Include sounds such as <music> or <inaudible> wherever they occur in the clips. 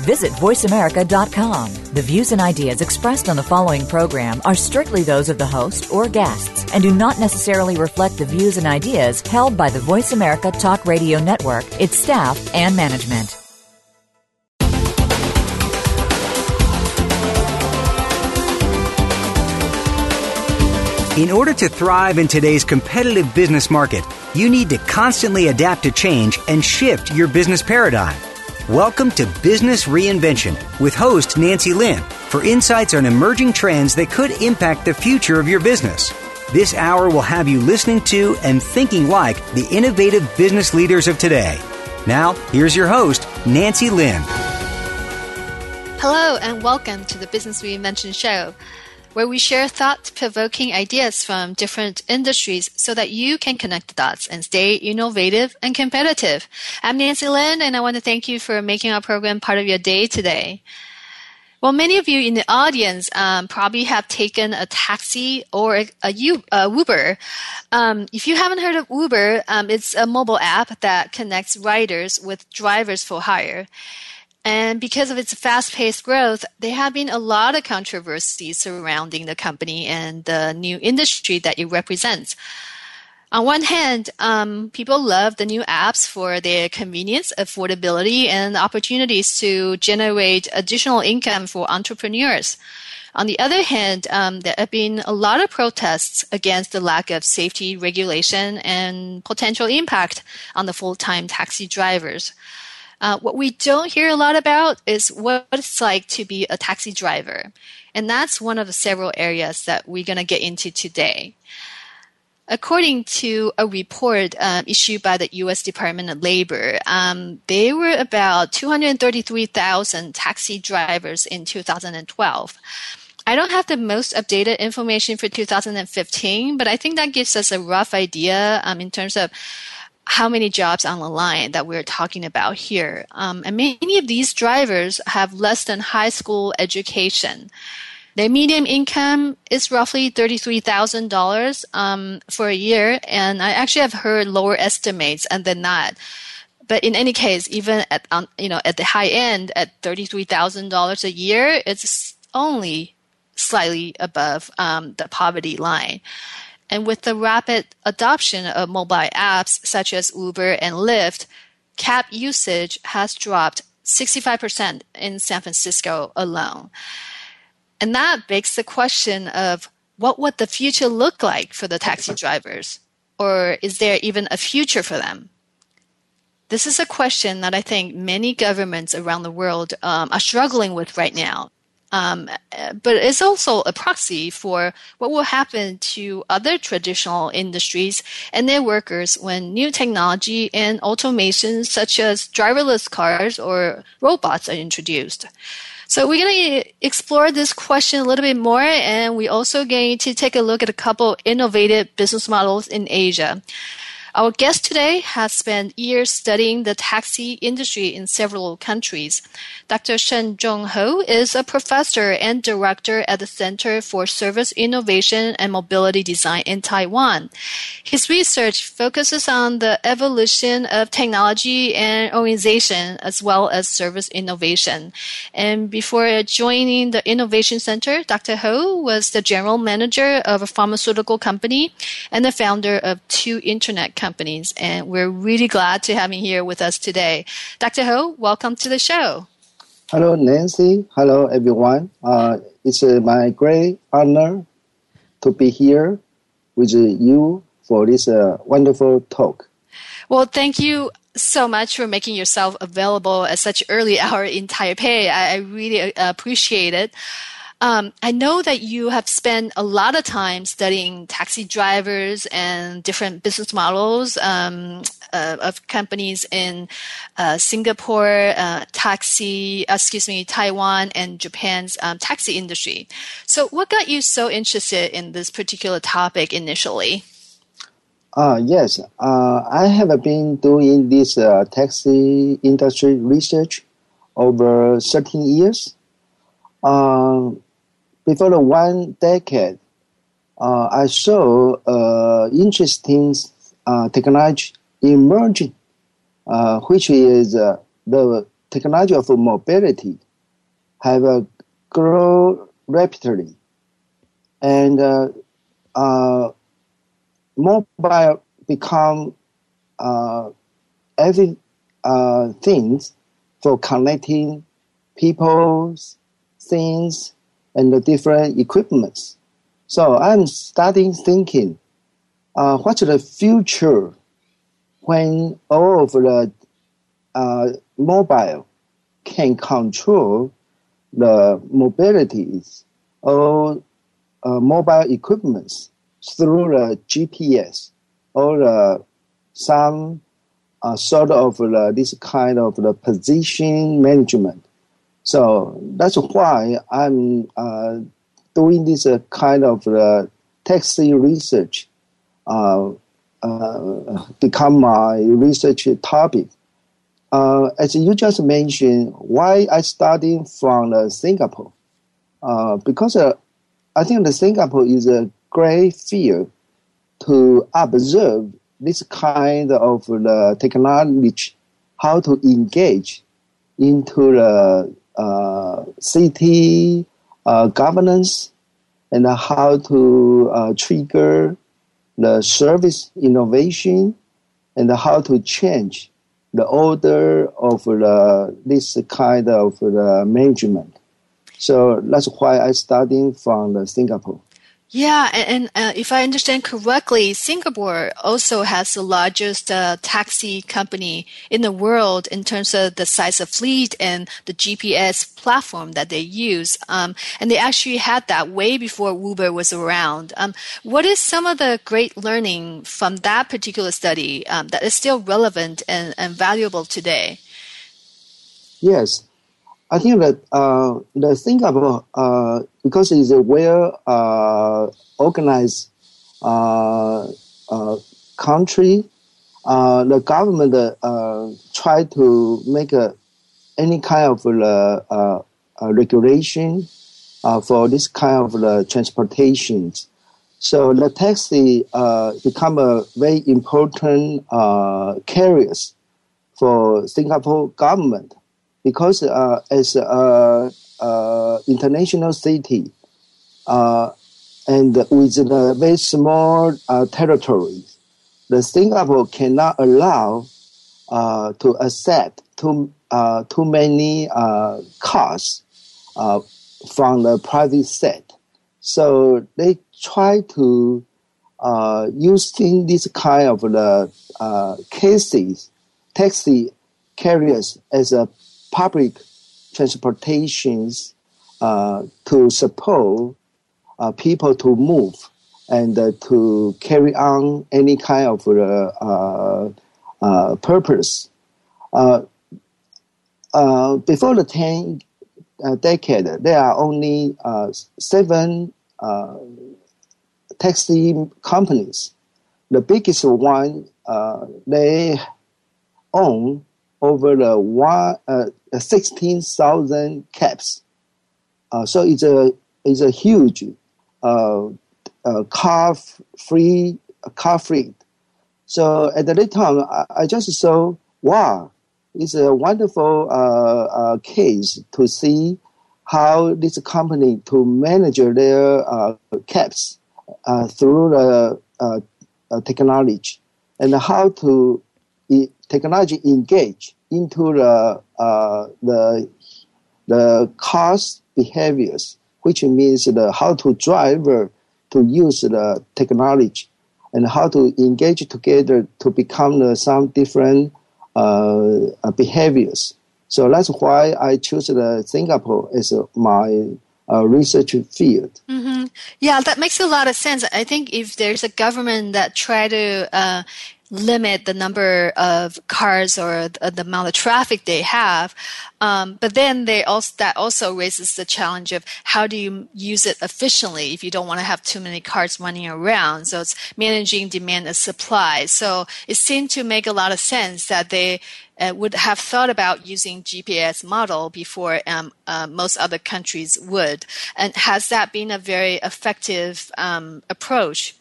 Visit VoiceAmerica.com. The views and ideas expressed on the following program are strictly those of the host or guests and do not necessarily reflect the views and ideas held by the Voice America Talk Radio Network, its staff, and management. In order to thrive in today's competitive business market, you need to constantly adapt to change and shift your business paradigm. Welcome to Business Reinvention with host Nancy Lin for insights on emerging trends that could impact the future of your business. This hour will have you listening to and thinking like the innovative business leaders of today. Now, here's your host, Nancy Lin. Hello, and welcome to the Business Reinvention Show where we share thought provoking ideas from different industries so that you can connect the dots and stay innovative and competitive. I'm Nancy Lin, and I want to thank you for making our program part of your day today. Well, many of you in the audience um, probably have taken a taxi or a, Uber. Um, if you haven't heard of Uber, um, it's a mobile app that connects riders with drivers for hire. And because of its fast paced growth, there have been a lot of controversies surrounding the company and the new industry that it represents. On one hand, um, people love the new apps for their convenience, affordability, and opportunities to generate additional income for entrepreneurs. On the other hand, um, there have been a lot of protests against the lack of safety regulation and potential impact on the full time taxi drivers. Uh, what we don't hear a lot about is what it's like to be a taxi driver. And that's one of the several areas that we're going to get into today. According to a report um, issued by the U.S. Department of Labor, um, there were about 233,000 taxi drivers in 2012. I don't have the most updated information for 2015, but I think that gives us a rough idea um, in terms of how many jobs on the line that we're talking about here. Um, and many of these drivers have less than high school education. Their median income is roughly $33,000 um, for a year, and I actually have heard lower estimates and than that. But in any case, even at um, you know at the high end, at thirty-three thousand dollars a year, it's only slightly above um, the poverty line. And with the rapid adoption of mobile apps such as Uber and Lyft, cab usage has dropped 65% in San Francisco alone. And that begs the question of what would the future look like for the taxi drivers? Or is there even a future for them? This is a question that I think many governments around the world um, are struggling with right now. Um, but it's also a proxy for what will happen to other traditional industries and their workers when new technology and automation, such as driverless cars or robots, are introduced. So we're going to explore this question a little bit more, and we're also going to take a look at a couple innovative business models in Asia. Our guest today has spent years studying the taxi industry in several countries. Dr. Sheng-Tsung Hou is a professor and director at the Center for Service Innovation and Mobility Design in Taiwan. His research focuses on the evolution of technology and organization as well as service innovation. And before joining the Innovation Center, Dr. Hou was the general manager of a pharmaceutical company and the founder of two internet companies companies. And we're really glad to have you here with us today. Dr. Hou, welcome to the show. Hello, Nancy. Hello, everyone. Uh, it's uh, my great honor to be here with you for this uh, wonderful talk. Well, thank you so much for making yourself available at such early <laughs> hour in Taipei. I, I really uh, appreciate it. Um, I know that you have spent a lot of time studying taxi drivers and different business models um, uh, of companies in uh, Singapore, uh, taxi, excuse me, Taiwan, and Japan's um, taxi industry. So, what got you so interested in this particular topic initially? Uh, yes, uh, I have been doing this uh, taxi industry research over 13 years. Uh, before the one decade, uh, I saw uh, interesting uh, technology emerging, uh, which is uh, the technology of mobility have uh, grown rapidly. And uh, mobile become every things for connecting people, things, and the different equipments. So I'm starting thinking, uh, what's the future when all of the uh, mobile can control the mobilities or uh, mobile equipments through the GPS or uh, some uh, sort of uh, this kind of the position management. So that's why I'm uh, doing this uh, kind of uh, taxi research uh, uh, become my research topic. Uh, as you just mentioned, why I studied from Singapore? Because I think the Singapore is a great field to observe this kind of the technology, how to engage into the city uh, governance and how to uh, trigger the service innovation and how to change the order of the, this kind of the management. So that's why I studied from Singapore. Yeah, and, and uh, if I understand correctly, Singapore also has the largest uh, taxi company in the world in terms of the size of fleet and the GPS platform that they use. Um, and they actually had that way before Uber was around. Um, what is some of the great learning from that particular study um, that is still relevant and, and valuable today? Yes, I think that uh, the Singapore, uh, because it's a well uh, organized uh, uh, country, uh, the government uh, try to make a, any kind of uh, regulation for this kind of the transportations. So the taxi become a very important carriers for Singapore government because uh, as a uh, international city uh, and with a very small uh, territory, the Singapore cannot allow uh, to accept too uh, too many cars from the private set. So they try to using this kind of the cases, taxi carriers as a public transportations uh, to support uh, people to move and uh, to carry on any kind of uh, uh, uh, purpose. before the 10 decade, there are only seven taxi companies. The biggest one, they own over the one uh, 16,000 caps. Uh, so it's a it's a huge uh, uh, car free car fleet. So at that time, I, I, just saw wow, it's a wonderful uh, uh, case to see how this company to manage their uh, caps through the technology and how to technology engage into the uh, the the car's behaviors, which means the how to drive to use the technology and how to engage together to become the, some different uh, behaviors. So that's why I choose the Singapore as my uh, research field. Mm-hmm. Yeah, that makes a lot of sense. I think if there's a government that try to uh, limit the number of cars or the, amount of traffic they have. Um, but then they also that also raises the challenge of how do you use it efficiently if you don't want to have too many cars running around. So it's managing demand and supply. So it seemed to make a lot of sense that they uh, would have thought about using GPS model before um, uh, most other countries would. And has that been a very effective um, approach?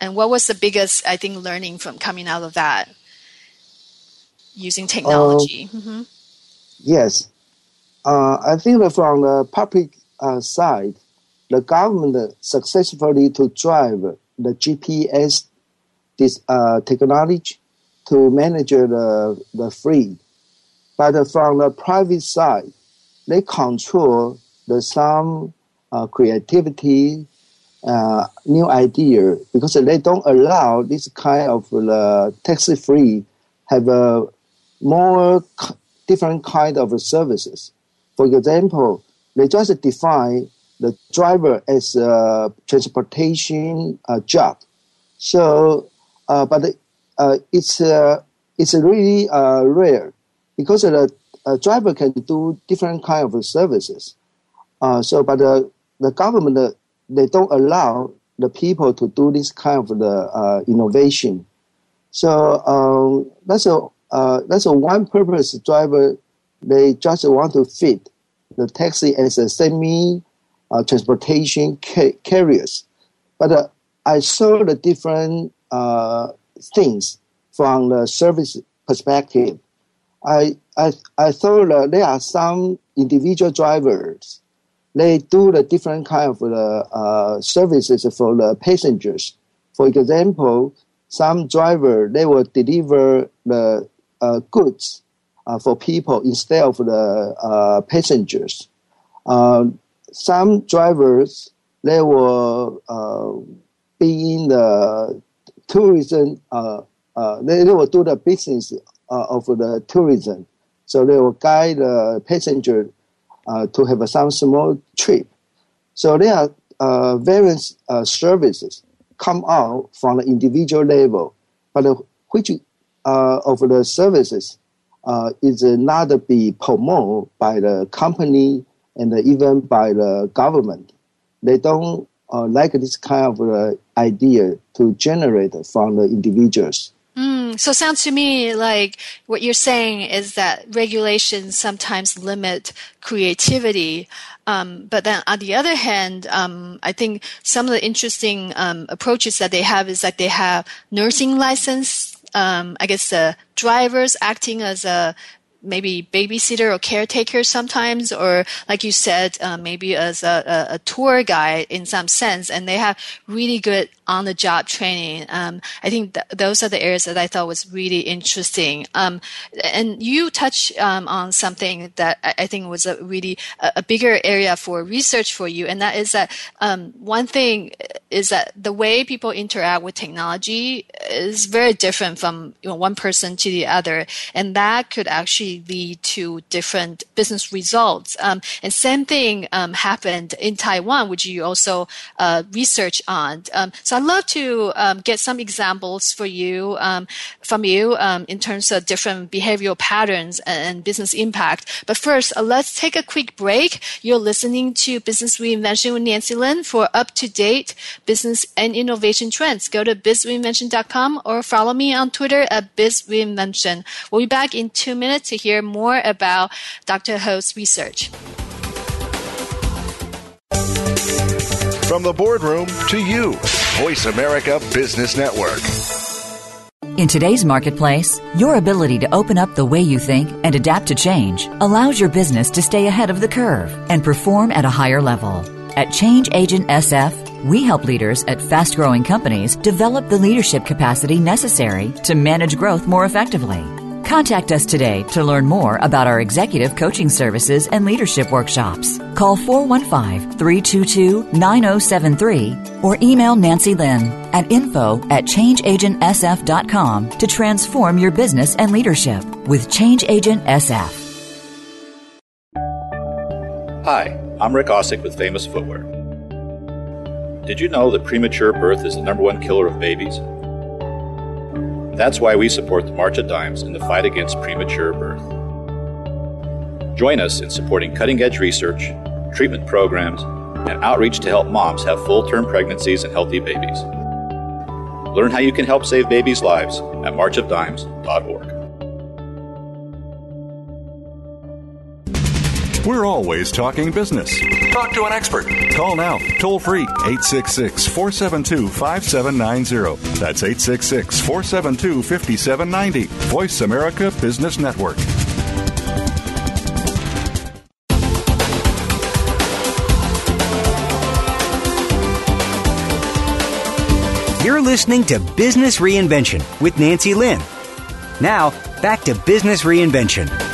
And what was the biggest, I think, learning from coming out of that using technology? Um, mm-hmm. Yes. Uh, I think that from the public uh, side, the government successfully to drive the GPS this uh, technology to manage the, the fleet. But from the private side, they control the some uh, creativity uh, new idea because they don't allow this kind of uh, taxi free have a more different kind of services. For example, they just define the driver as a transportation uh, job. So, uh, but uh, it's uh, it's really uh, rare because the driver can do different kind of services. so, but the government they don't allow the people to do this kind of the uh, innovation. So um, that's a uh, that's a one purpose driver. They just want to fit the taxi as a semi uh, transportation ca- carriers. But uh, I saw the different uh, things from the service perspective. I I I thought that there are some individual drivers they do the different kind of the uh, services for the passengers. For example, some driver they will deliver the uh, goods uh, for people instead of the uh, passengers. Um, some drivers they will uh, be in the tourism. Uh, they, they will do the business of the tourism, so they will guide the passenger to have some small trip. So there are uh, various uh, services come out from the individual level, but which of the services is not be promoted by the company and even by the government. They don't uh, like this kind of uh, idea to generate from the individuals. Mm, so sounds to me like what you're saying is that regulations sometimes limit creativity. Um, but then on the other hand, um, I think some of the interesting um, approaches that they have is that they have nursing license. Um, I guess the drivers acting as a maybe babysitter or caretaker sometimes, or like you said, uh, maybe as a, a, a, tour guide in some sense, and they have really good on the job training. Um, I think th- those are the areas that I thought was really interesting. Um, and you touch um, on something that I, I think was a really a, a, bigger area for research for you, and that is that um, one thing is that the way people interact with technology is very different from you know, one person to the other, and that could actually lead to different business results. Um, and same thing um, happened in Taiwan, which you also uh, research on. So I'd love to um, get some examples for you um, from you um, in terms of different behavioral patterns and business impact. But first, uh, let's take a quick break. You're listening to Business Reinvention with Nancy Lin for up to date business and innovation trends. Go to bizreinvention.com or follow me on Twitter at bizreinvention. We'll be back in two minutes to hear more about Dr. Hou's research. From the boardroom to you, Voice America Business Network. In today's marketplace, your ability to open up the way you think and adapt to change allows your business to stay ahead of the curve and perform at a higher level. At Change Agent SF, we help leaders at fast growing companies develop the leadership capacity necessary to manage growth more effectively. Contact us today to learn more about our executive coaching services and leadership workshops. Call 415 322 9073 or email Nancy Lin at info at changeagentsf.com to transform your business and leadership with Change Agent SF. Hi, I'm Rick Osick with Famous Footwear. Did you know that premature birth is the number one killer of babies? That's why we support the March of Dimes in the fight against premature birth. Join us in supporting cutting edge research, treatment programs, and outreach to help moms have full term pregnancies and healthy babies. Learn how you can help save babies' lives at marchofdimes.org. We're always talking business. Talk to an expert. Call now, toll free, 866 472 5790. That's 866 472 5790. Voice America Business Network. You're listening to Business Reinvention with Nancy Lin. Now, back to Business Reinvention.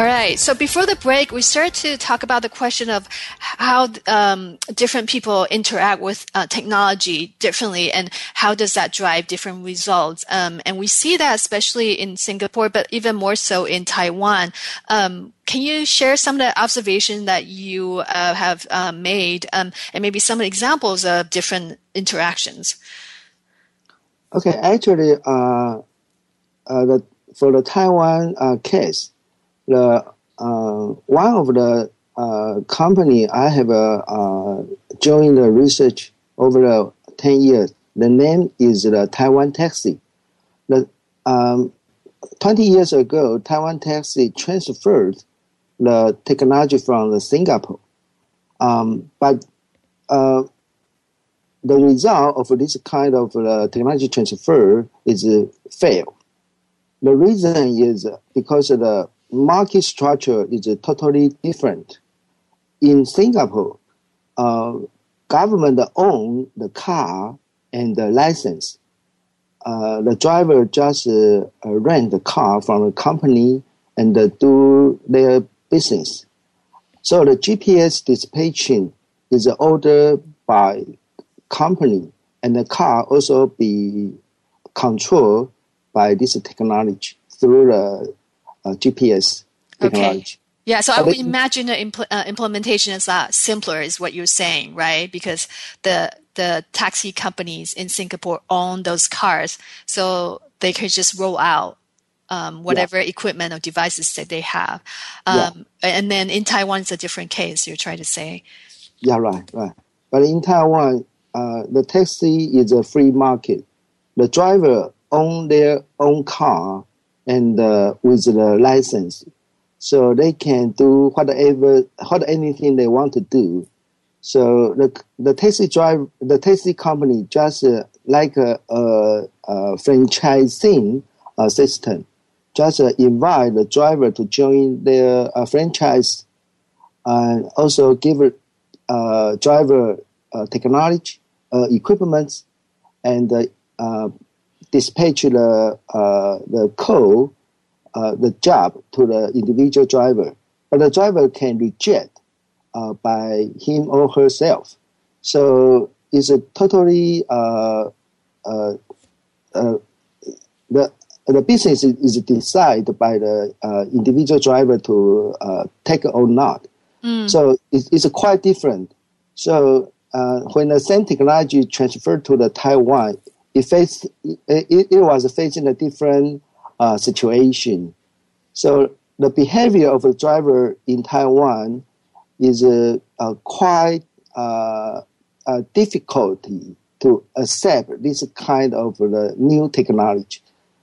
All right. So before the break, we started to talk about the question of how um, different people interact with uh, technology differently, and how does that drive different results. Um, and we see that especially in Singapore, but even more so in Taiwan. Um, can you share some of the observations that you uh, have uh, made, um, and maybe some examples of different interactions? Okay, actually, uh, uh, the, for the Taiwan uh, case the uh, one of the uh, company I have uh, joined the research over the 10 years. The name is the Taiwan Taxi. The, um, 20 years ago, Taiwan Taxi transferred the technology from the Singapore. Um, but uh, the result of this kind of uh, technology transfer is uh, fail. The reason is because the market structure is totally different. In Singapore, uh, government own the car and the license. Uh, the driver just uh, rent the car from the company and uh, do their business. So the GPS dispatching is ordered by company, and the car also be controlled by this technology through the GPS technology. Okay. Yeah, so I would imagine the impl- uh, implementation is uh, simpler, is what you're saying, right? Because the the taxi companies in Singapore own those cars, so they could just roll out um, whatever yeah. equipment or devices that they have. Um, yeah. And then in Taiwan, it's a different case. You're trying to say. Yeah, right, right. But in Taiwan, uh, the taxi is a free market. The driver own their own car and uh, with the license, so they can do whatever, what anything they want to do. So the the taxi drive, the taxi company just uh, like a, a, a franchising uh, system, just uh, invite the driver to join their uh, franchise, and also give uh, driver uh, technology, equipment, and dispatch the uh, the code, uh, the job to the individual driver, but the driver can reject uh, by him or herself. So it's a totally uh, uh, uh, the the business is decided by the individual driver to take or not. Mm. So it's, it's quite different. So when the same technology transferred to the Taiwan, it faced it, it was facing a different uh, situation. So the behavior of the driver in Taiwan is uh, uh, quite uh, a difficulty to accept this kind of the new technology.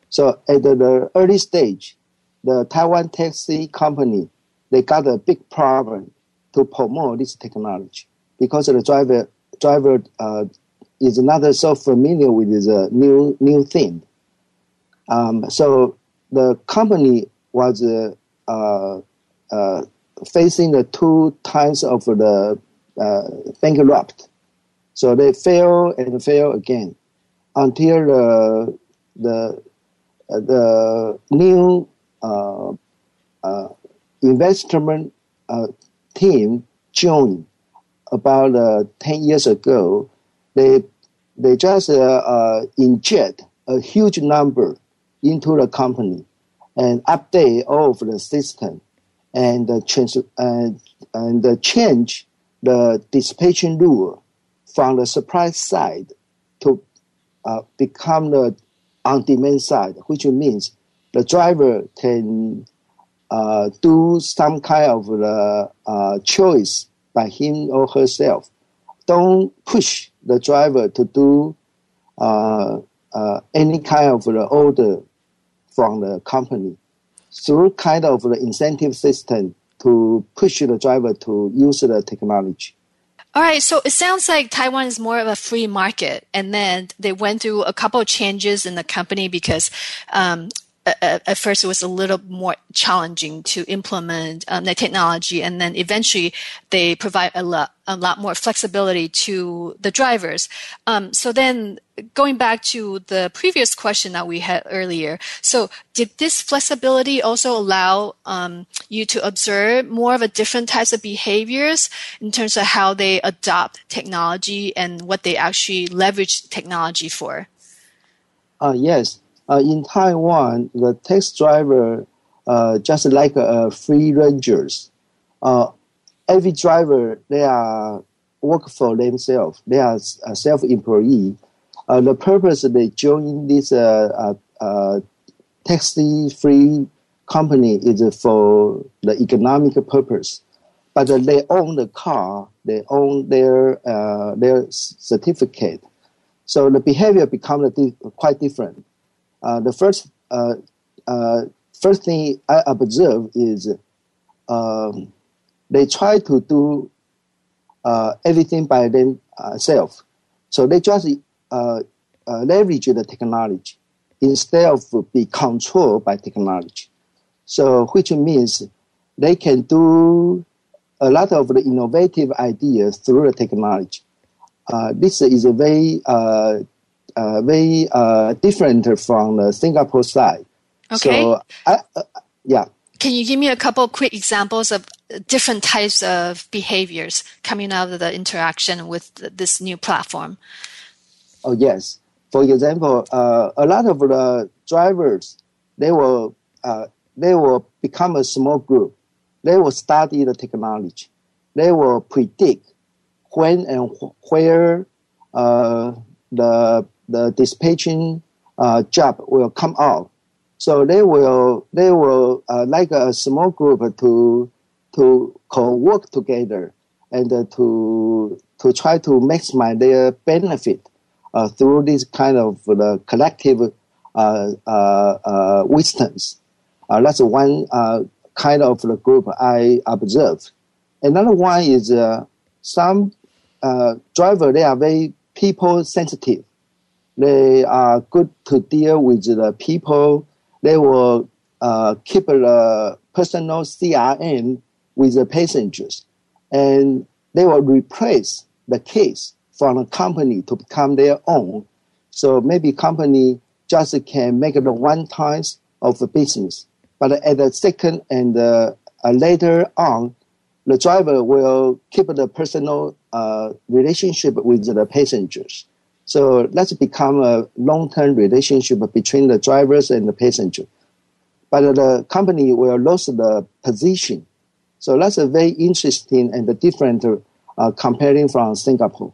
So at the early stage, the Taiwan taxi company they got a big problem to promote this technology because the driver driver uh, is not so familiar with uh, new new thing. Um, so the company was uh, uh, uh facing the two times of the uh, bankrupt. So they fail and fail again until the the uh, the new investment team joined about 10 years ago they they just uh, uh, inject a huge number into the company and update all of the system and uh, and, change the dispatching rule from the supply side to uh, become the on-demand side, which means the driver can uh, do some kind of the uh, choice by him or herself. Don't push the driver to do uh, uh, any kind of the order from the company through kind of the incentive system to push the driver to use the technology. All right, so it sounds like Taiwan is more of a free market, and then they went through a couple of changes in the company because um, at first it was a little more challenging to implement um, the technology, and then eventually they provide a lot, a lot more flexibility to the drivers. Um, so then, going back to the previous question that we had earlier, so did this flexibility also allow um, you to observe more of a different types of behaviors in terms of how they adopt technology and what they actually leverage technology for? Uh, yes uh, in Taiwan, the taxi driver, uh, just like uh, free rangers, uh, every driver they are work for themselves. They are uh, self-employee. Uh, the purpose they join this taxi-free company is for the economic purpose. But they own the car, they own their their certificate, so the behavior becomes quite different. Uh, the first uh, uh, first thing I observe is um, they try to do uh, everything by themselves. So they just uh, leverage the technology instead of be controlled by technology. So which means they can do a lot of the innovative ideas through the technology. this is a very uh, very uh, different from the Singapore side. Okay. So, uh, yeah. Can you give me a couple quick examples of different types of behaviors coming out of the interaction with this new platform? Oh yes. For example, uh, a lot of the drivers they will uh, they will become a small group. They will study the technology. They will predict when and where uh, the the dispatching uh, job will come out. So they will they will uh, like a small group to to co-work together and uh, to to try to maximize their benefit uh, through this kind of the collective uh, uh, wisdoms. that's one kind of the group I observe. Another one is some driver they are very people sensitive they are good to deal with the people. They will uh, keep the personal CRM with the passengers, and they will replace the case from a company to become their own. So maybe company just can make the one times of the business, but at the second and uh, uh, later on, the driver will keep the personal uh, relationship with the passengers. So let's become a long-term relationship between the drivers and the passenger. But the company will lose the position. So that's a very interesting and different uh, comparing from Singapore.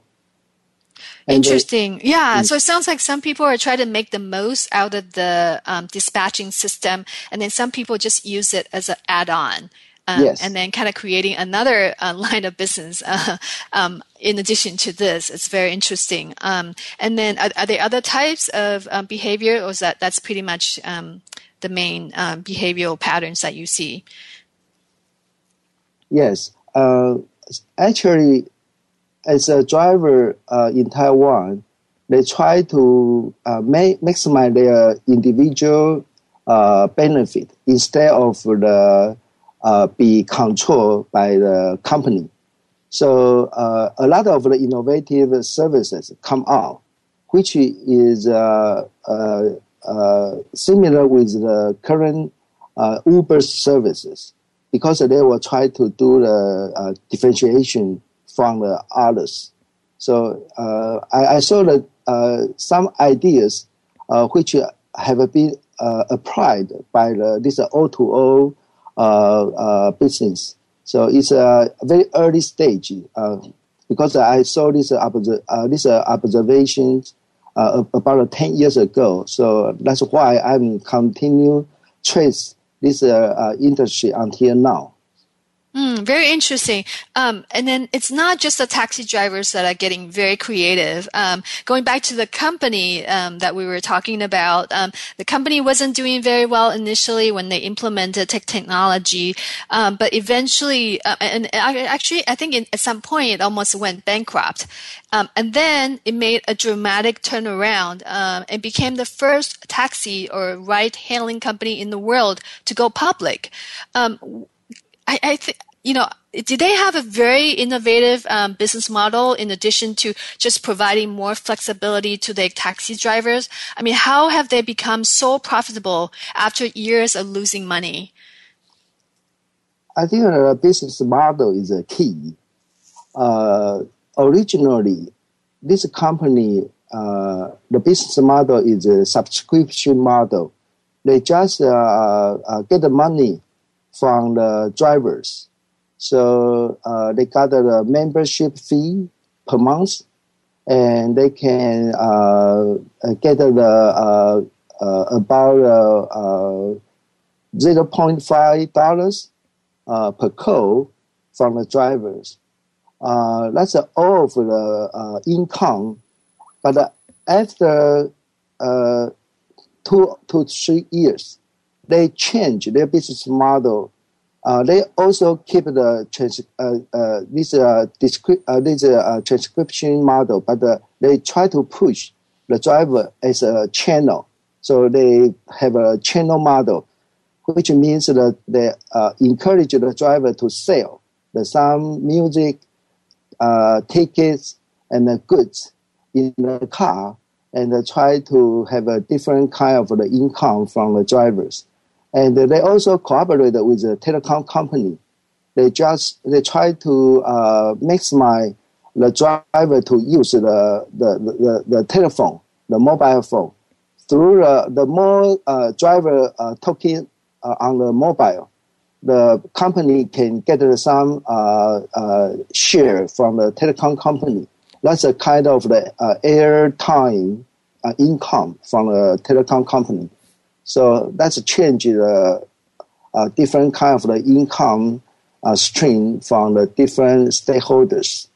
And Interesting. The, yeah. Mm. So it sounds like some people are trying to make the most out of the um, dispatching system, and then some people just use it as an add-on. Um, yes. and then kind of creating another uh, <laughs> line of business uh, um, in addition to this. It's very interesting. Um, and then are, are, there other types of um, behavior, or is that that's pretty much um, the main um, behavioral patterns that you see? Yes, uh, actually, as a driver uh, in Taiwan, they try to uh, make, maximize their individual uh, benefit instead of the uh, be controlled by the company. So uh, a lot of the innovative services come out, which is uh, uh, uh similar with the current uh, Uber services, because they will try to do the differentiation from the others. So I, I, saw that some ideas which have been applied by the, this O2O uh, uh, business. So it's a very early stage uh, because I saw this, observ- this uh, about 10 years ago. So that's why I'm continue trace this uh, uh, industry until now. Mm, very interesting. Um, and then it's not just the taxi drivers that are getting very creative. Um, going back to the company um, that we were talking about, um, the company wasn't doing very well initially when they implemented tech technology, um, but eventually, uh, and actually, I think in, at some point it almost went bankrupt. Um, and then it made a dramatic turnaround and became the first taxi or ride hailing company in the world to go public. I, I think you know, did they have a very innovative um, business model in addition to just providing more flexibility to their taxi drivers? I mean, how have they become so profitable after years of losing money? I think the business model is a key. Uh, originally, this company, uh, the business model is a subscription model. They just uh, uh get the money from the drivers. So uh, they got a membership fee per month, and they can uh, get the uh, uh about uh, zero point five dollars per call from the drivers. that's all of the income, but after two to three years, they change their business model. Uh, they also keep the trans, uh, uh, this uh, descri- uh, this uh, transcription model, but uh, they try to push the driver as a channel. So they have a channel model, which means that they uh, encourage the driver to sell the some music, uh, tickets, and the goods in the car, and try to have a different kind of the income from the drivers. And they also collaborate with the telecom company. They just they try to uh, maximize the driver to use the, the, the, the telephone, the mobile phone. Through the, the more uh, driver uh, talking uh, on the mobile, the company can get some uh, uh, share from the telecom company. That's a kind of the uh, airtime income from the telecom company. So that's a change in the uh, different kind of the income uh, stream from the different stakeholders.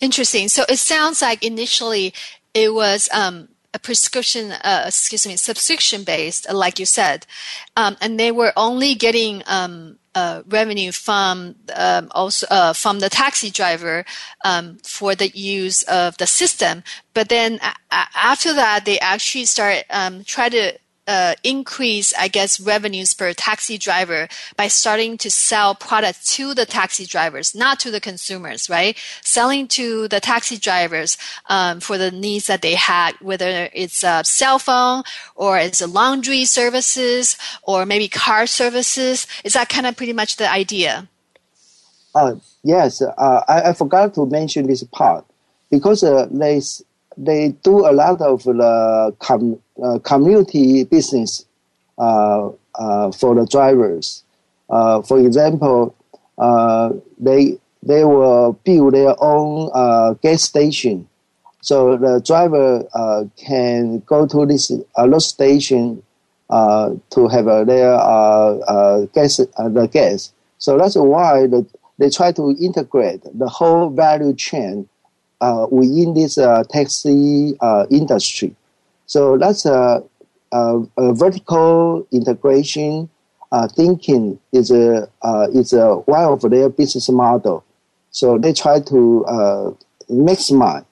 Interesting. So it sounds like initially it was um, a prescription, uh, excuse me, subscription based, like you said, um, and they were only getting um, uh, revenue from um, also uh, from the taxi driver um, for the use of the system. But then a- after that, they actually start um, try to uh, increase, I guess, revenues per taxi driver by starting to sell products to the taxi drivers, not to the consumers, right? Selling to the taxi drivers um, for the needs that they had, whether it's a cell phone or it's a laundry services or maybe car services. Is that kind of pretty much the idea? Uh, yes, uh, I, I, forgot to mention this part because uh, there's they do a lot of the com, uh, community business uh, uh, for the drivers. Uh, for example, uh, they they will build their own uh, gas station, so the driver can go to this uh, station to have their gas the gas. So that's why the, they try to integrate the whole value chain uh, within this uh, taxi uh, industry. So that's a, a, a vertical integration thinking is a is a one of their business model. So they try to maximize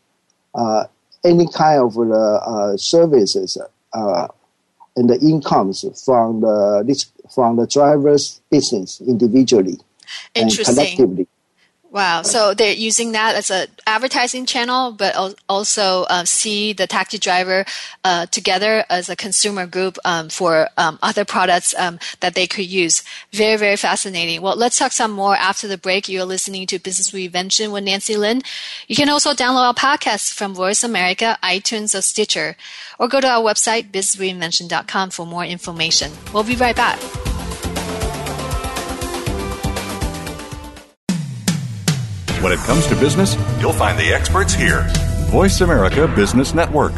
any kind of uh, services uh, and the incomes from the this from the driver's business individually and collectively. Wow. So they're using that as an advertising channel, but also uh, see the taxi driver uh, together as a consumer group um, for um, other products um, that they could use. Very, very fascinating. Well, let's talk some more after the break. You're listening to Business Reinvention with Nancy Lin. You can also download our podcast from Voice America, iTunes, or Stitcher, or go to our website, businessreinvention.com for more information. We'll be right back. When it comes to business, you'll find the experts here. Voice America Business Network.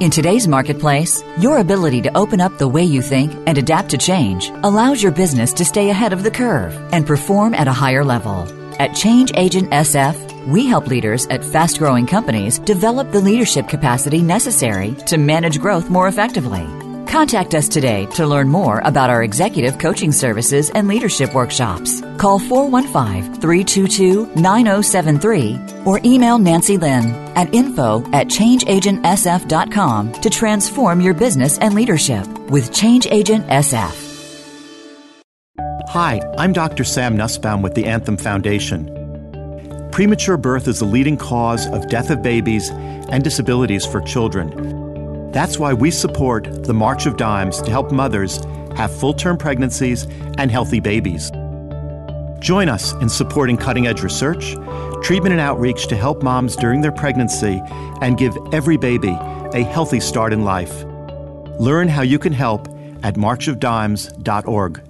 In today's marketplace, your ability to open up the way you think and adapt to change allows your business to stay ahead of the curve and perform at a higher level. At Change Agent SF, we help leaders at fast growing companies develop the leadership capacity necessary to manage growth more effectively. Contact us today to learn more about our executive coaching services and leadership workshops. Call 415 322 9073 or email Nancy Lin at info at changeagentsf.com to transform your business and leadership with Change Agent SF. Hi, I'm Dr. Sam Nussbaum with the Anthem Foundation. Premature birth is the leading cause of death of babies and disabilities for children. That's why we support the March of Dimes to help mothers have full term pregnancies and healthy babies. Join us in supporting cutting edge research, treatment, and outreach to help moms during their pregnancy and give every baby a healthy start in life. Learn how you can help at marchofdimes.org.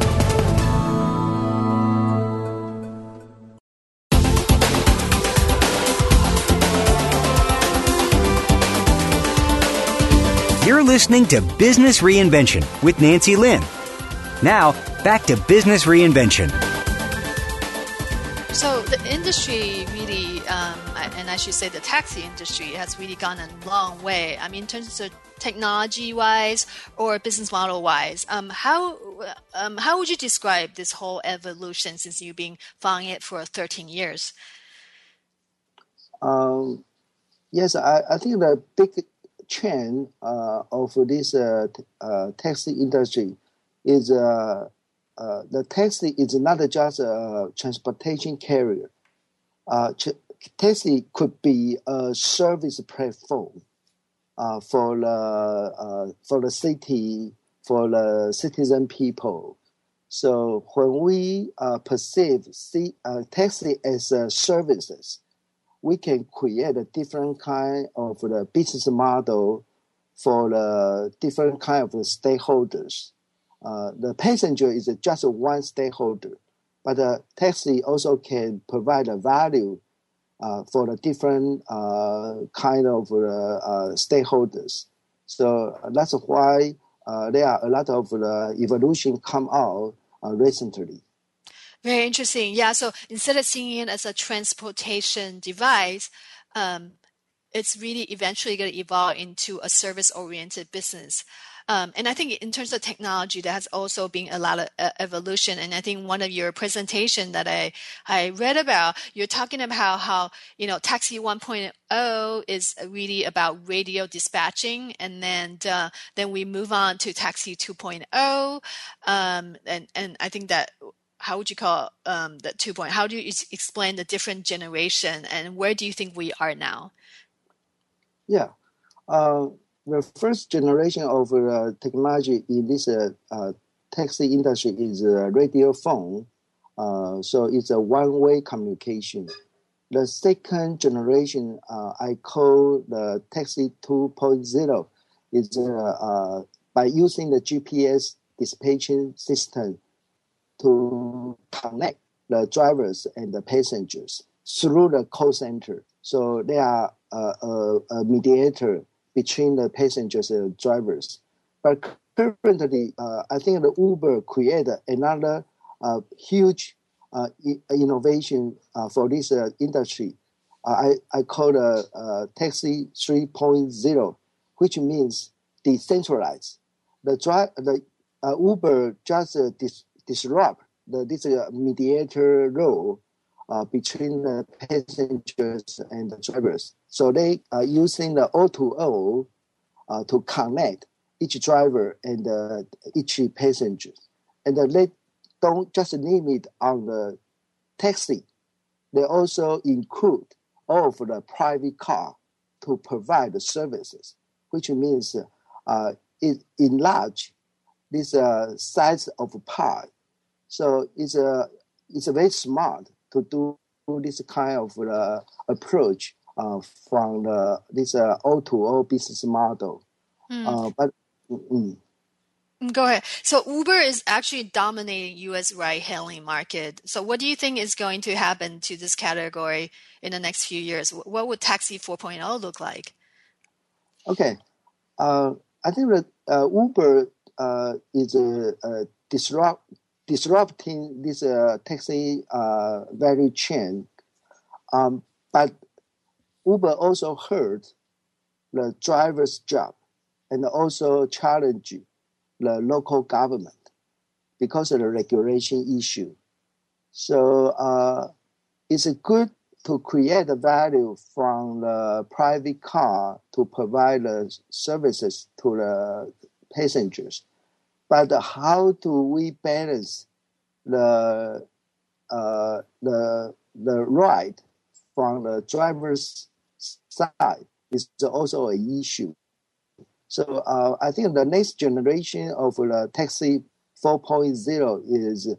You're listening to Business Reinvention with Nancy Lin. Now, back to Business Reinvention. So the industry really, um, and I should say the taxi industry has really gone a long way. I mean, in terms of technology-wise or business model-wise, um, how um, how would you describe this whole evolution since you've been following it for 13 years? Um, yes, I, I think the big trend uh, of this uh, uh, taxi industry is uh, uh, the taxi is not just a transportation carrier. Uh, taxi could be a service platform for the for the city for the citizen people. So when we perceive see, taxi as services, we can create a different kind of the business model for the different kind of the stakeholders. Uh, the passenger is just one stakeholder, but the taxi also can provide a value uh, for the different uh, kind of uh, stakeholders. So that's why uh, there are a lot of the evolution come out uh, recently. Very interesting. Yeah. So instead of seeing it as a transportation device, um, it's really eventually going to evolve into a service oriented business. Um, and I think in terms of technology, there has also been a lot of uh, evolution. And I think one of your presentation that I, I read about, you're talking about how, how, you know, Taxi 1.0 is really about radio dispatching. And then, uh, then we move on to Taxi 2.0. Um, and, and I think that how would you call um, the two point? How do you explain the different generation and where do you think we are now? Yeah, uh, the first generation of uh, technology in this uh, uh taxi industry is a radio phone. Uh, so it's a one-way communication. The second generation uh, I call the taxi 2.0 is by using the GPS dispatching system to connect the drivers and the passengers through the call center. So they are a, a, mediator between the passengers and the drivers. But currently, uh, I think the Uber created another uh, huge uh, innovation uh, for this uh, industry. I, I call it Taxi 3.0, which means decentralized. The, dri- the Uber just dis- disrupt the, this uh, mediator role uh, between the passengers and the drivers. So they are using the O2O uh, to connect each driver and uh, each passenger. And they don't just limit on the taxi. They also include all of the private car to provide the services, which means uh, it enlarge this uh, size of a pie. So it's a it's a very smart to do this kind of uh, approach uh, from the, this uh, O2O business model. Mm. but mm, Go ahead. So Uber is actually dominating U.S. ride-hailing market. So what do you think is going to happen to this category in the next few years? What would Taxi 4.0 look like? Okay, uh, I think that uh, Uber uh, is uh, disrupt disrupting this uh, taxi uh, value chain, um, but Uber also hurt the driver's job and also challenge the local government because of the regulation issue. So uh, it's good to create the value from the private car to provide the services to the passengers. But how do we balance the uh, the the ride from the driver's side is also an issue. So uh, I think the next generation of the taxi 4.0 is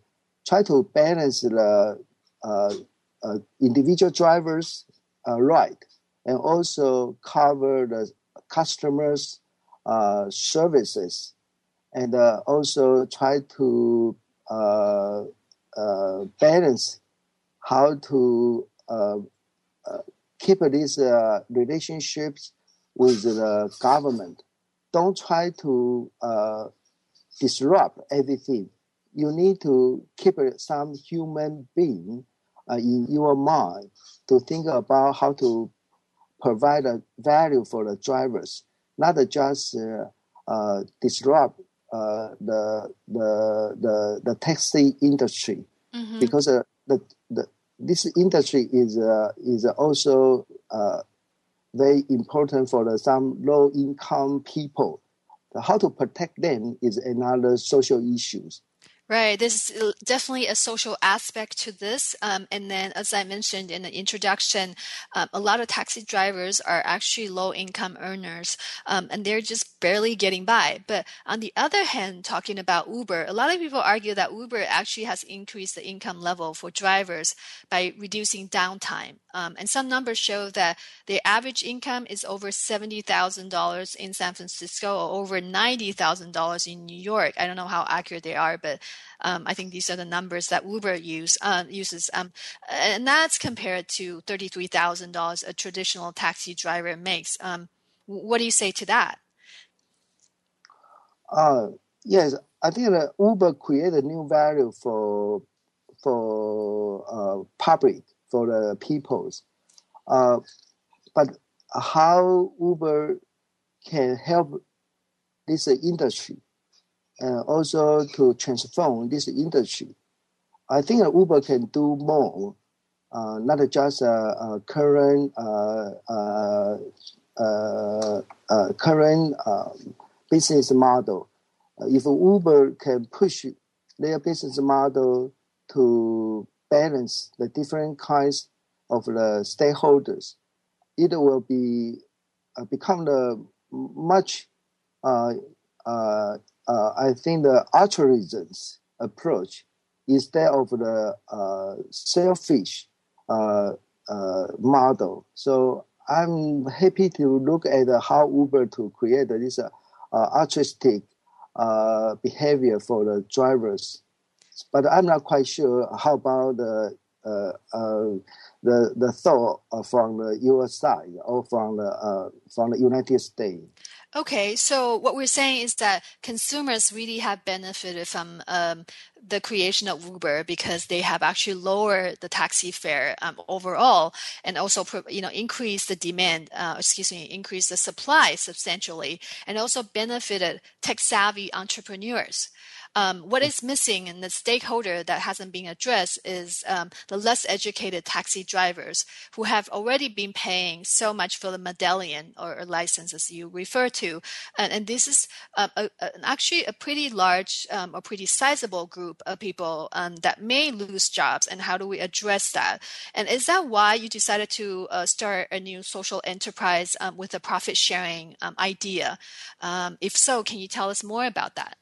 try to balance the uh, uh, individual drivers' uh, right and also cover the customers' uh, services and uh, also try to balance how to keep these relationships with the government don't try to uh, disrupt everything. You need to keep some human being uh, in your mind to think about how to provide a value for the drivers, not just uh, uh disrupt uh, the, the the the taxi industry, mm-hmm. because uh, the, the this industry is is also very important for the, some low income people. How to protect them is another social issues. Right. There's definitely a social aspect to this. Um, and then, as I mentioned in the introduction, um, a lot of taxi drivers are actually low income earners um, and they're just barely getting by. But on the other hand, talking about Uber, a lot of people argue that Uber actually has increased the income level for drivers by reducing downtime. Um, and some numbers show that the average income is over $70,000 in San Francisco or over $90,000 in New York. I don't know how accurate they are, but um, I think these are the numbers that Uber use, uh, uses. Um, and that's compared to $33,000 a traditional taxi driver makes. Um, what do you say to that? Uh, yes, I think that Uber created new value for for uh, public for the peoples. Uh, but how Uber can help this industry and also to transform this industry, I think Uber can do more, uh, not just a, a current uh, uh, uh, uh current business model. if Uber can push their business model to balance the different kinds of the stakeholders, it will be uh, become the much, uh, uh, uh I think, the altruism approach instead of the uh, selfish uh, model. So I'm happy to look at how Uber to create this altruistic behavior for the drivers but I'm not quite sure how about the uh, uh, the the thought from the U.S. side or from the uh, from the United States. Okay, so what we're saying is that consumers really have benefited from um, the creation of Uber because they have actually lowered the taxi fare um, overall, and also you know increased the demand, uh, excuse me, increased the supply substantially, and also benefited tech savvy entrepreneurs. Um, what is missing in the stakeholder that hasn't been addressed is um, the less educated taxi drivers who have already been paying so much for the medallion or, or license, as you refer to. And, and this is uh, a, a, actually a pretty large um, or pretty sizable group of people um, that may lose jobs. And how do we address that? And is that why you decided to uh, start a new social enterprise um, with a profit sharing um, idea? if so, can you tell us more about that?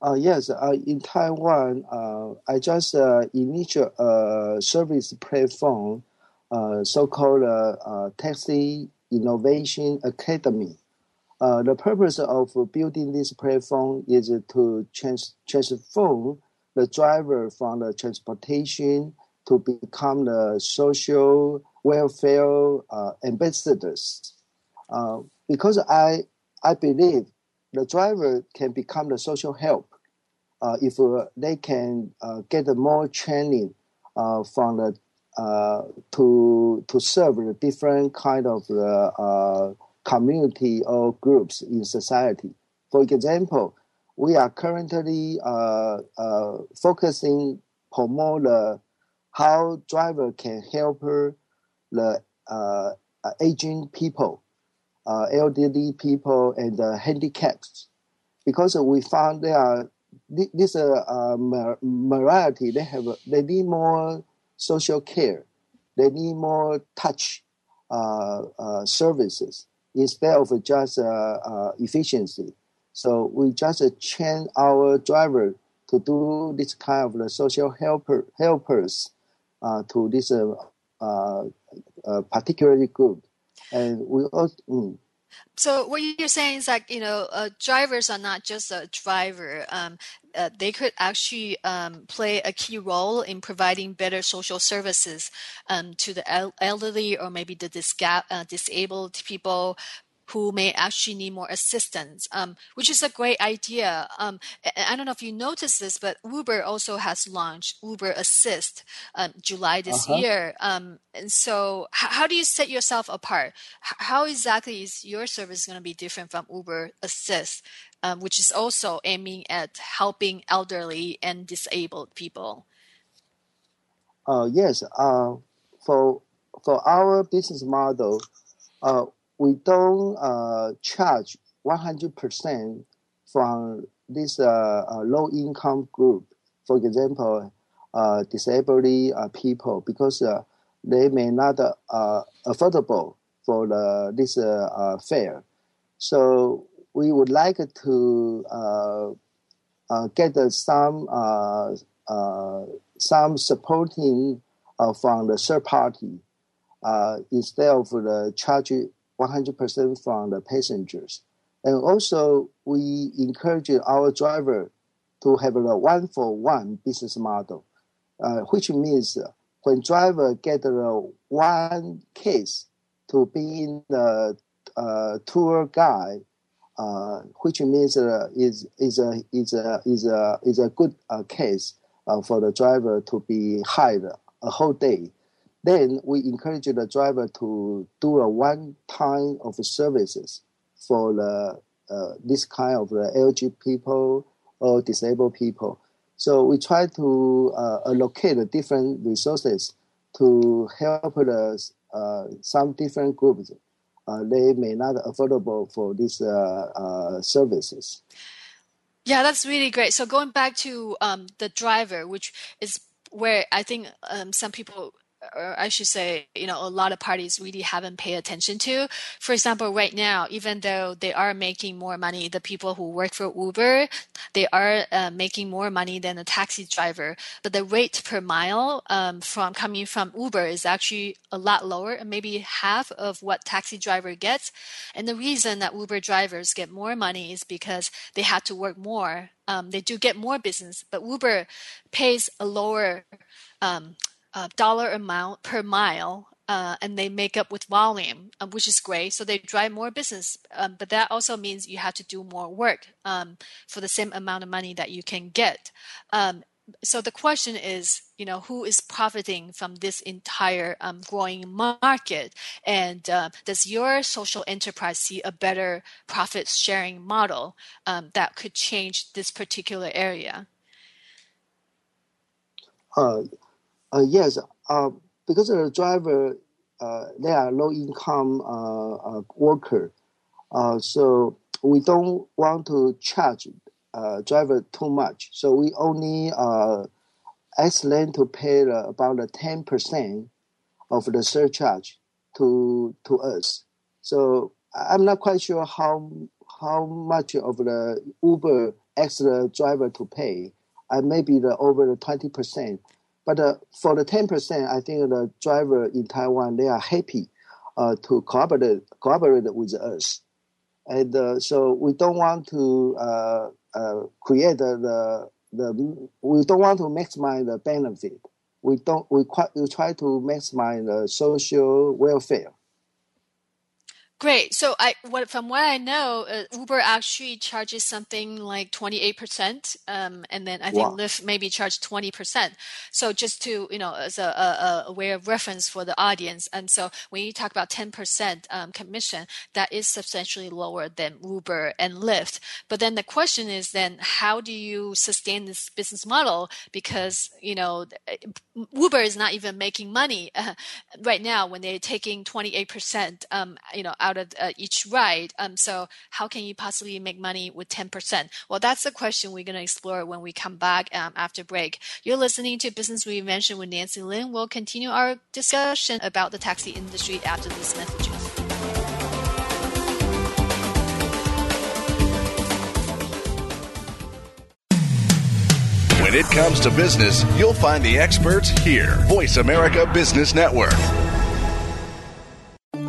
Uh, yes, uh, in Taiwan, uh, I just uh, initial uh, service platform, uh, so-called uh, Taxi Innovation Academy. The purpose of building this platform is to trans- transform the driver from the transportation to become the social welfare ambassadors. Because I I believe the driver can become the social help if uh, they can uh, get more training uh, from the uh, to to serve the different kind of uh, community or groups in society. For example, we are currently focusing promote the how driver can help the aging people uh, elderly people and the handicapped, because we found there are this uh, variety. They have they need more social care, they need more touch uh, uh, services instead of just uh, uh, efficiency. So we just train our driver to do this kind of social helper helpers to this particularly good and we also. Mm. So what you're saying is like you know uh, drivers are not just a driver. Um, uh, they could actually um, play a key role in providing better social services um, to the el- elderly or maybe the disga- uh, disabled people who may actually need more assistance, um, which is a great idea. Um, I don't know if you noticed this, but Uber also has launched Uber Assist um, July this uh-huh. year. Um, and so, h- how do you set yourself apart? H- how exactly is your service going to be different from Uber Assist, um, which is also aiming at helping elderly and disabled people? Uh, yes. Uh, for for our business model, uh, we don't uh, charge 100% from this uh, uh, low income group. For example, uh, disabled people because they may not affordable for the, this fare. So we would like to uh, uh, get some uh, some supporting from the third party instead of the charge 100% from the passengers. And also, we encourage our driver to have a one for one business model, uh, which means when driver get one case to be in the uh, tour guide, uh, which means uh, is is a is a is a is a good uh, case uh, for the driver to be hired a whole day then we encourage the driver to do a one time of services for the uh, this kind of the LG people or disabled people. So we try to uh, allocate different resources to help the some different groups. Uh, they may not affordable for these uh, uh, services. Yeah, that's really great. So going back to um, the driver, which is where I think um, some people or I should say, you know, a lot of parties really haven't paid attention to. For example, right now, even though they are making more money, the people who work for Uber, they are uh, making more money than a taxi driver, but the rate per mile um, from coming from Uber is actually a lot lower, maybe half of what taxi driver gets. And the reason that Uber drivers get more money is because they had to work more. Um, they do get more business, but Uber pays a lower um, uh, dollar amount per mile uh, and they make up with volume, uh, which is great. So they drive more business, um, but that also means you have to do more work um, for the same amount of money that you can get. Um, so the question is, you know, who is profiting from this entire um, growing market, and uh, does your social enterprise see a better profit sharing model um, that could change this particular area? Uh, yes, uh, because the driver uh, they are low income uh, uh, worker, uh, so we don't want to charge uh, driver too much. So we only uh, ask them to pay about ten percent of the surcharge to to us. So I'm not quite sure how how much of the Uber ask the driver to pay, maybe the over the twenty percent. But uh, for the ten percent, I think the driver in Taiwan they are happy uh, to cooperate cooperate with us, and uh, so we don't want to uh, uh, create the, the we don't want to maximize the benefit. We don't we, we try to maximize the social welfare. Great. So I, what, from what I know, uh, Uber actually charges something like 28%. Um, and then I think wow. Lyft maybe charged 20%. So just to, you know, as a, a, a, way of reference for the audience. And so when you talk about 10% um, commission, that is substantially lower than Uber and Lyft. But then the question is then how do you sustain this business model? Because, you know, Uber is not even making money uh, <laughs> right now when they're taking 28%, um, you know, out of uh, each ride. Um, so how can you possibly make money with 10%? Well, that's the question we're going to explore when we come back um, after break. You're listening to Business Reinvention with Nancy Lin. We'll continue our discussion about the taxi industry after these messages. When it comes to business, you'll find the experts here. Voice America Business Network.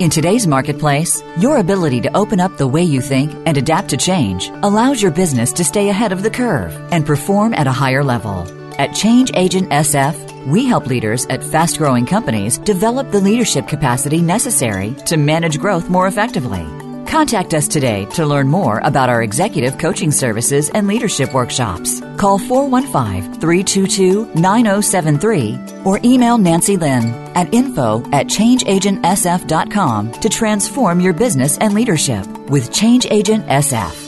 In today's marketplace, your ability to open up the way you think and adapt to change allows your business to stay ahead of the curve and perform at a higher level. At Change Agent SF, we help leaders at fast growing companies develop the leadership capacity necessary to manage growth more effectively. Contact us today to learn more about our executive coaching services and leadership workshops. Call 415 322 9073 or email Nancy Lin at info at changeagentsf.com to transform your business and leadership with Change Agent SF.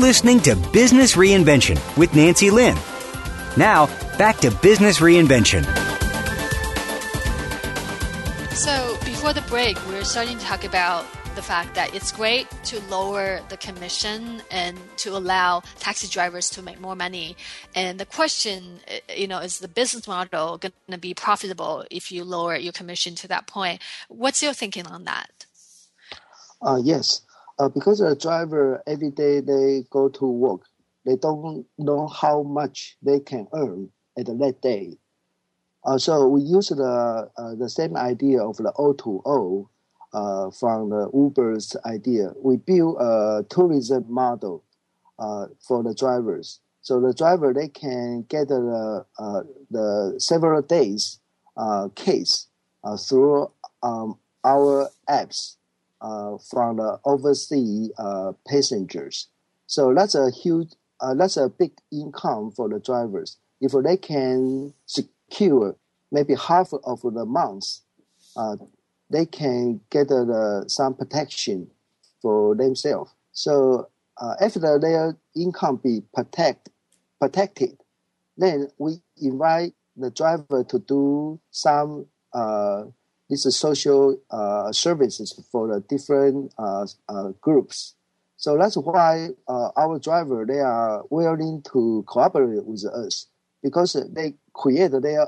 Listening to Business Reinvention with Nancy Lin. Now, back to Business Reinvention. So, before the break, we were starting to talk about the fact that it's great to lower the commission and to allow taxi drivers to make more money. And the question, you know, is the business model going to be profitable if you lower your commission to that point? What's your thinking on that? Uh, yes uh, because a driver every day they go to work, they don't know how much they can earn at that day. Uh, so we use the uh, the same idea of the O2O uh, from the Uber's idea. We build a tourism model uh, for the drivers. So the driver they can get the uh, the several days case through um, our apps uh, from the overseas uh, passengers. So that's a huge, uh, that's a big income for the drivers. If they can secure maybe half of the months, uh, they can get uh, some protection for themselves. So uh, after their income be protect, protected, then we invite the driver to do some this is social uh, services for the different uh, uh, groups. So that's why uh, our driver they are willing to cooperate with us because they create their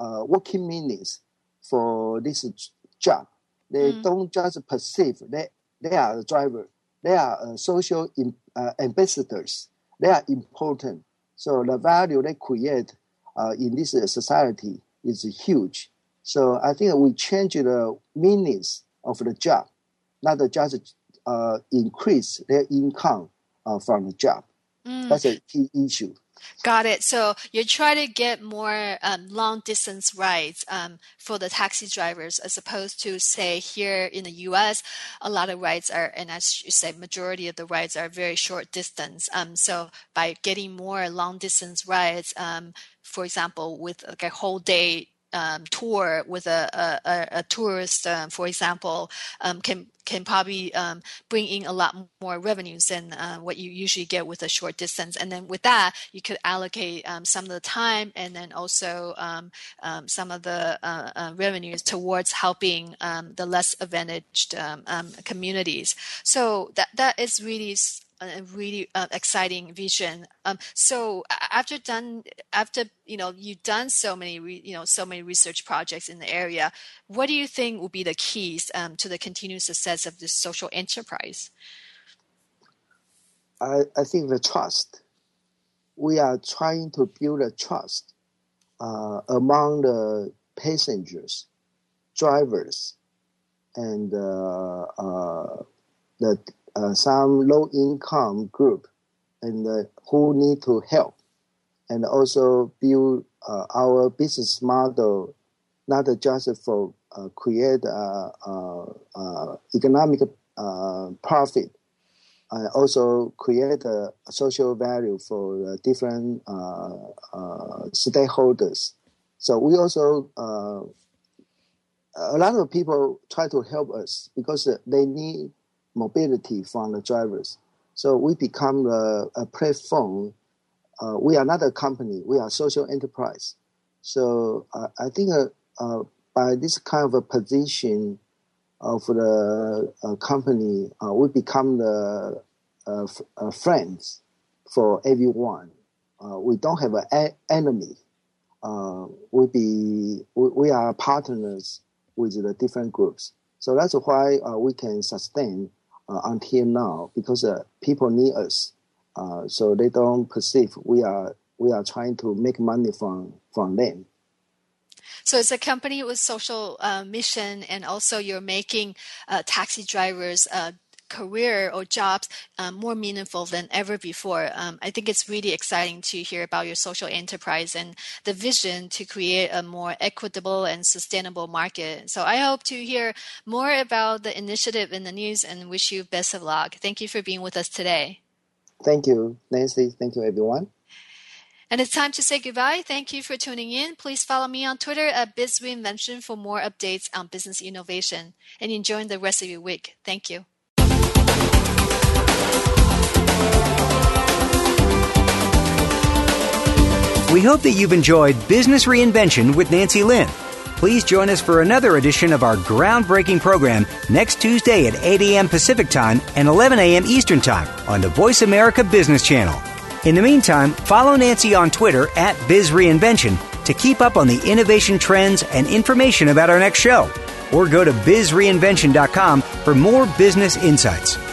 uh, working minutes for this job. They mm. don't just perceive; they They are a driver. They are social in, ambassadors. They are important. So the value they create uh, in this society is huge. So I think we change the meanings of the job, not just uh, increase their income uh, from the job. Mm. That's a key issue. Got it. So you try to get more um, long distance rides um, for the taxi drivers as opposed to say here in the U.S. A lot of rides are, and as you say, majority of the rides are very short distance. Um, so by getting more long distance rides, um, for example, with like a whole day um, tour with a, a, a tourist, um, for example, um, can can probably um, bring in a lot more revenues than uh, what you usually get with a short distance. And then with that, you could allocate um, some of the time and then also some of the uh, uh, revenues towards helping the less advantaged communities. So that that is really a really uh, exciting vision. Um, so after done, after you know you've done so many, re, you know, so many research projects in the area, what do you think will be the keys um, to the continued success of this social enterprise? I, I think the trust. We are trying to build a trust uh, among the passengers, drivers, and uh, uh, the uh, some low income group and uh, who need to help and also build uh, our business model not just for uh, create uh, uh, economic profit also create a social value for different stakeholders. So we also a lot of people try to help us because they need mobility from the drivers. So we become a, a platform. Uh, we are not a company. We are social enterprise. So uh, I think uh, uh by this kind of a position of the uh, company, uh, we become the f- friends for everyone. we don't have an enemy. we be we, we, are partners with the different groups. So that's why we can sustain until now because uh, people need us, uh, so they don't perceive we are we are trying to make money from from them. So it's a company with social uh, mission, and also you're making uh, taxi drivers uh, career or jobs um, more meaningful than ever before. Um, I think it's really exciting to hear about your social enterprise and the vision to create a more equitable and sustainable market. So I hope to hear more about the initiative in the news and wish you best of luck. Thank you for being with us today. Thank you, Nancy. Thank you, everyone. And it's time to say goodbye. Thank you for tuning in. Please follow me on Twitter at BizReinvention for more updates on business innovation and enjoy the rest of your week. Thank you. We hope that you've enjoyed Business Reinvention with Nancy Lin. Please join us for another edition of our groundbreaking program next Tuesday at 8 a.m. Pacific Time and 11 a.m. Eastern Time on the Voice America Business Channel. In the meantime, follow Nancy on Twitter at BizReinvention to keep up on the innovation trends and information about our next show. Or go to bizreinvention.com for more business insights.